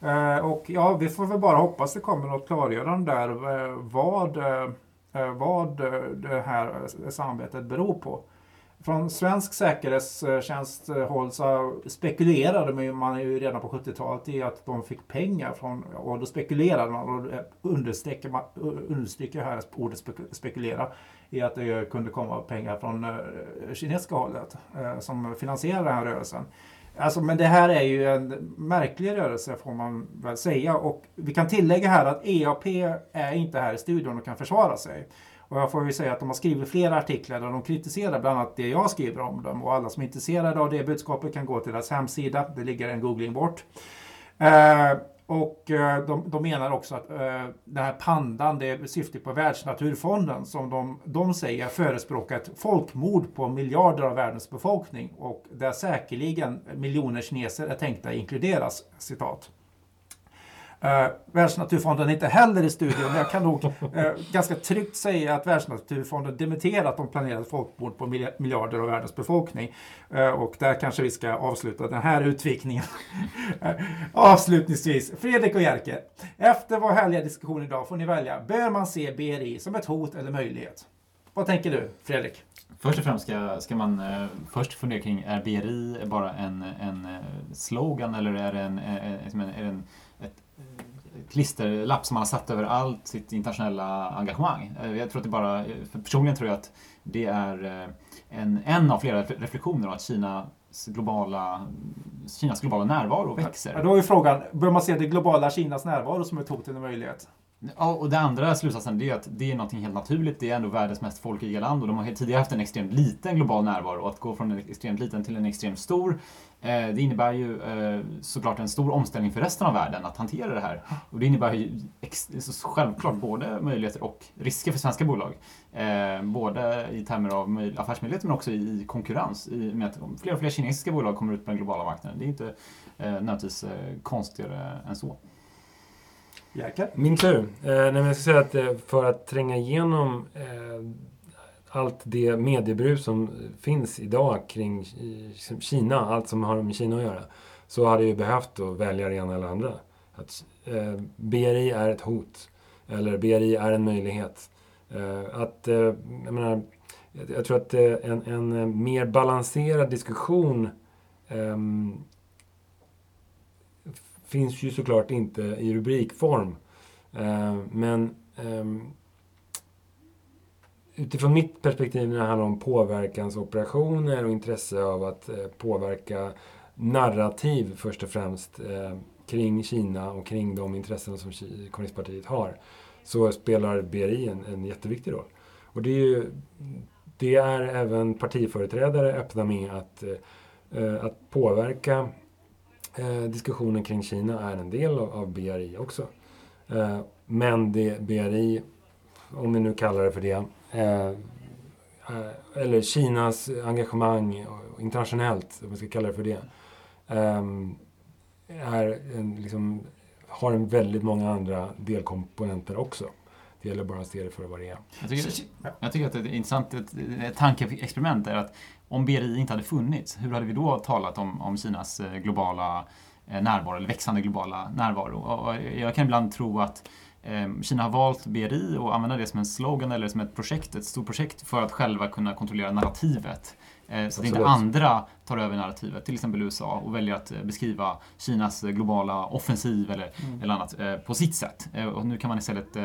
Eh, och ja, vi får väl bara hoppas det kommer något klargörande där eh, vad, eh, eh vad eh, det här eh, samarbetet beror på. Från svensk säkerhetstjänst håll så spekulerade man ju redan på 70-talet i att de fick pengar från, och då spekulerade man, och understryker, man, understryker här ordet spekulera, i att det kunde komma pengar från eh, kinesiska hållet eh, som finansierar den här rörelsen. Alltså, men det här är ju en märklig rörelse får man väl säga och vi kan tillägga här att EAP är inte här i studion och kan försvara sig. Och jag får ju säga att de har skrivit flera artiklar där de kritiserar bland annat det jag skriver om dem. Och alla som är intresserade av det budskapet kan gå till deras hemsida. Det ligger en googling bort. Eh, och eh, de, de, menar också att eh, den här pandan det syftar på Världsnaturfonden som de, de säger förespråkar ett folkmord på miljarder av världens befolkning och där säkerligen miljoner kineser är tänkta inkluderas. Citat. Eh, Världsnaturfonden är inte heller i studion, men jag kan nog eh, ganska tryggt säga att Världsnaturfonden dementerat de planerade folkmord på miljarder av världens befolkning. Eh, och där kanske vi ska avsluta den här utvikningen. Eh, avslutningsvis, Fredrik och Jerker. Efter vår härliga diskussion idag får ni välja. Bör man se BRI som ett hot eller möjlighet? Vad tänker du, Fredrik? Först och främst ska, ska man eh, först fundera kring, är BRI bara en, en eh, slogan eller är det en, eh, en, en, en klisterlapp som man har satt över allt sitt internationella engagemang? Eh, jag tror att det bara, för personligen tror jag att det är eh, en, en av flera reflektioner av att Kinas globala, Kinas globala närvaro växer. Ja, då är frågan, bör man se det globala Kinas närvaro som ett hot eller möjlighet? Ja, och det andra slutsatsen är att det är något helt naturligt. Det är ändå världens mest folkrika land och de har tidigare haft en extremt liten global närvaro. Och att gå från en extremt liten till en extremt stor, eh, det innebär ju eh, såklart en stor omställning för resten av världen att hantera det här. Och det innebär ju självklart både möjligheter och risker för svenska bolag. Eh, både i termer av möj- affärsmöjligheter men också i konkurrens. I och med att fler och fler kinesiska bolag kommer ut på den globala marknaden. Det är inte eh, nödvändigtvis eh, konstigare än så. Jerker? Min tur. Eh, nej, men jag ska säga att eh, för att tränga igenom eh, allt det mediebrus som finns idag kring Kina, allt som har med Kina att göra, så hade jag behövt att välja det ena eller andra. Att eh, BRI är ett hot, eller BRI är en möjlighet. Eh, att, eh, jag menar, jag, jag tror att eh, en, en eh, mer balanserad diskussion ehm, finns ju såklart inte i rubrikform. Eh, men ehm, utifrån mitt perspektiv när det handlar om påverkansoperationer och intresse av att eh, påverka narrativ först och främst eh, kring Kina och kring de intressen som kommunistpartiet har så spelar BRI en, en jätteviktig roll. Och det är ju det är även partiföreträdare öppna med att, eh, eh att påverka eh, diskussionen kring Kina är en del av, av BRI också. Eh, men det BRI, om vi nu kallar det för det, eh, eh, eller Kinas engagemang internationellt, om vi ska kalla det för det, ehm, är en, liksom, har en väldigt många andra delkomponenter också. Det gäller bara att se det för vad det är. Jag tycker, jag tycker att ett intressant ett, ett tankeexperiment är att om BRI inte hade funnits, hur hade vi då talat om, om Kinas eh, globala eh, närvaro, eller växande globala närvaro? Och jag kan ibland tro att eh, Kina har valt BRI och använder det som en slogan eller som ett projekt, ett stort projekt för att själva kunna kontrollera narrativet. Eh, Så att inte andra tar över narrativet, till exempel USA, och väljer att eh, beskriva Kinas eh, globala offensiv eller, eller annat eh, på sitt sätt. Och nu kan man istället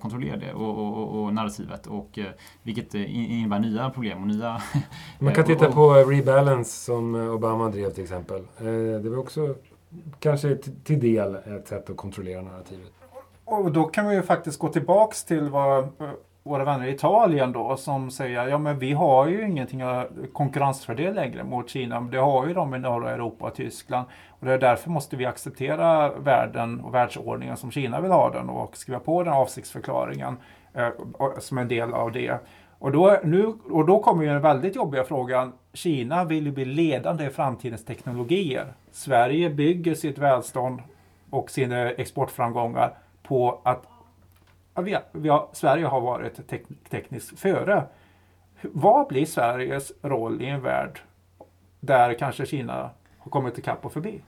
kontrollera det och, och, och, narrativet, och, vilket in- innebär nya problem och nya... <laughs> Man kan titta på Rebalance som Obama drev till exempel. Det var också kanske till del ett sätt att kontrollera narrativet. Och då kan vi ju faktiskt gå tillbaks till vad eh, våra vänner i Italien då som säger ja men vi har ju ingenting konkurrensfördel längre mot Kina. Men det har ju de i norra Europa och Tyskland. Och det är därför måste vi acceptera världen och världsordningen som Kina vill ha den och skriva på den avsiktsförklaringen eh, som en del av det. Och då, nu, och då kommer ju den väldigt jobbiga frågan. Kina vill ju bli ledande i framtidens teknologier. Sverige bygger sitt välstånd och sina exportframgångar på att ja, vi, vi har, Sverige har varit tek, tekniskt före. Vad blir Sveriges roll i en värld där kanske Kina har kommit ikapp och förbi?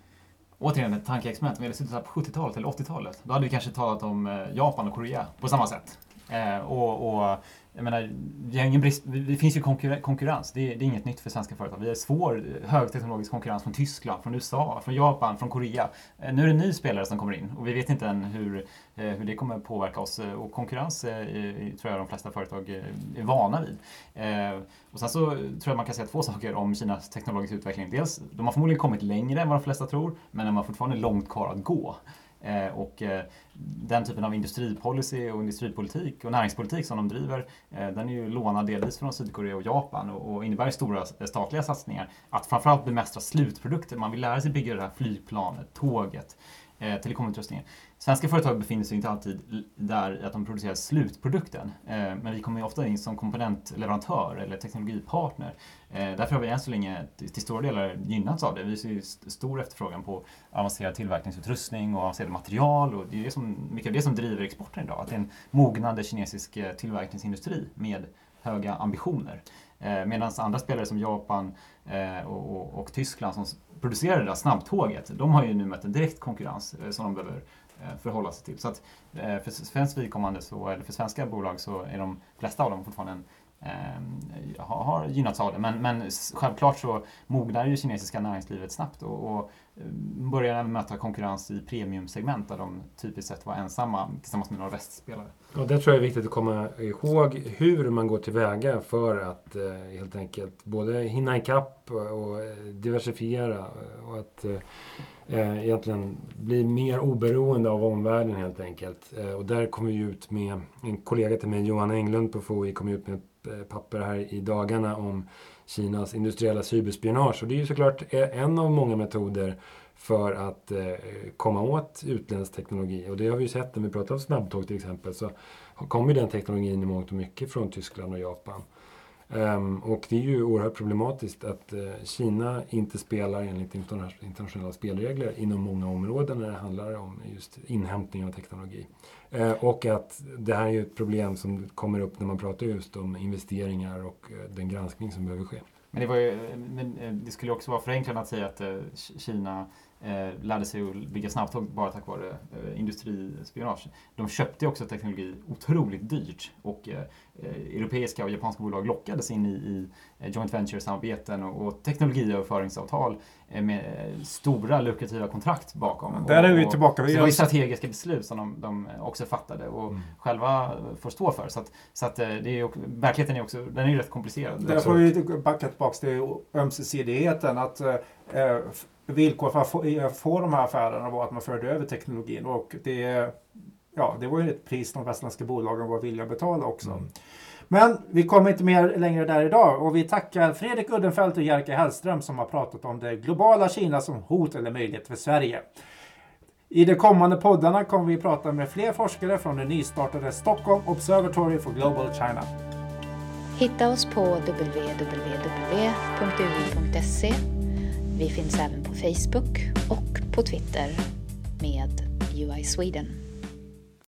Återigen ett tankeexperiment. Om vi hade suttit här på 70-talet eller 80-talet, då hade vi kanske talat om eh, Japan och Korea på samma sätt. Eh, och, och jag menar, vi har ingen brist, det finns ju konkurrens. Det är, det är inget nytt för svenska företag. Vi har svår högteknologisk konkurrens från Tyskland, från USA, från Japan, från Korea. Eh, nu är det en ny spelare som kommer in och vi vet inte än hur, eh, hur det kommer påverka oss. Eh, och konkurrens är, tror jag de flesta företag är vana vid. Och sen så tror jag man kan säga två <laughs> saker om Kinas teknologiska utveckling. Dels, de har förmodligen kommit längre än vad de flesta tror, men de har fortfarande långt kvar att gå. Eh, och eh, den typen av industripolicy och industripolitik och näringspolitik som de driver, eh, den är ju lånad delvis från Sydkorea och Japan och, och innebär stora eh, statliga satsningar. Att framförallt bemästra slutprodukter. Man vill lära sig bygga det här flygplanet, tåget, eh, telekomutrustningen. Svenska företag befinner sig inte alltid där att de producerar slutprodukten. Eh, men vi kommer ofta in som komponentleverantör eller teknologipartner. Eh, därför har vi än så länge till stora delar gynnats av det. Vi ser stor efterfrågan på avancerad tillverkningsutrustning och avancerade material. Och det är det som, mycket av det som driver exporten idag. Att det är en mognande kinesisk eh, tillverkningsindustri med höga ambitioner. Eh, Medan andra spelare som Japan eh, och, och, och, Tyskland som producerar det där snabbtåget, de har ju nu mött en direkt konkurrens eh, som de behöver eh, förhålla sig till. Så att eh, för svenskt vidkommande, så, eller för svenska bolag, så är de flesta av dem fortfarande en Eh, har gynnats av det. Men, men självklart så mognar ju kinesiska näringslivet snabbt och, och eh, börjar möta konkurrens i premiumsegment där de typiskt sett var ensamma tillsammans med några västspelare. Och det tror jag är viktigt att komma ihåg hur man går tillväga för att eh, helt enkelt både hinna ikapp och eh, diversifiera och att eh, egentligen bli mer oberoende av omvärlden helt enkelt. Eh, och där kom vi ut med, en kollega till mig, Johan Englund på FOI, kom ut med ett papper här i dagarna om Kinas industriella cyberspionage. Och det är ju såklart e- en av många metoder för att eh, komma åt utländsk teknologi. Och det har vi ju sett när vi pratar om snabbtåg till exempel. Så kommer den teknologin i mångt och mycket från Tyskland och Japan. Um, och det är ju oerhört problematiskt att uh, Kina inte spelar enligt internationella spelregler inom många områden när det handlar om just inhämtning av teknologi. Uh, och att det här är ju ett problem som kommer upp när man pratar just om investeringar och uh, den granskning som behöver ske. Men det, var ju, eh, men det skulle också vara förenklande att säga att Kina lärde sig att bygga snabbtåg bara tack vare eh, industrispionage. De köpte också teknologi otroligt dyrt och eh, europeiska och japanska bolag lockades in i, i eh, joint venture-samarbeten och, och teknologiöverföringsavtal eh, med stora lukrativa kontrakt bakom. Där är vi tillbaka. Så det var ju strategiska beslut som de, de också fattade och mm. själva får stå för. Så, att, så att eh, det är, verkligheten är också den är ju rätt komplicerad. Där får vi backa tillbaka till ömsesidigheten. Att, eh, villkor för att få, få de här affärerna var att man förde över teknologin och det, ja, det var ju ett pris de västländska bolagen var villiga att betala också. Mm. Men vi kommer inte mer längre där idag och vi tackar Fredrik Uddenfelt och Jerker Hellström som har pratat om det globala Kina som hot eller möjlighet för Sverige. I de kommande poddarna kommer vi prata med fler forskare från det nystartade Stockholm Observatory for Global China. Hitta oss på www.ui.se vi finns även på Facebook och på Twitter med UI Sweden.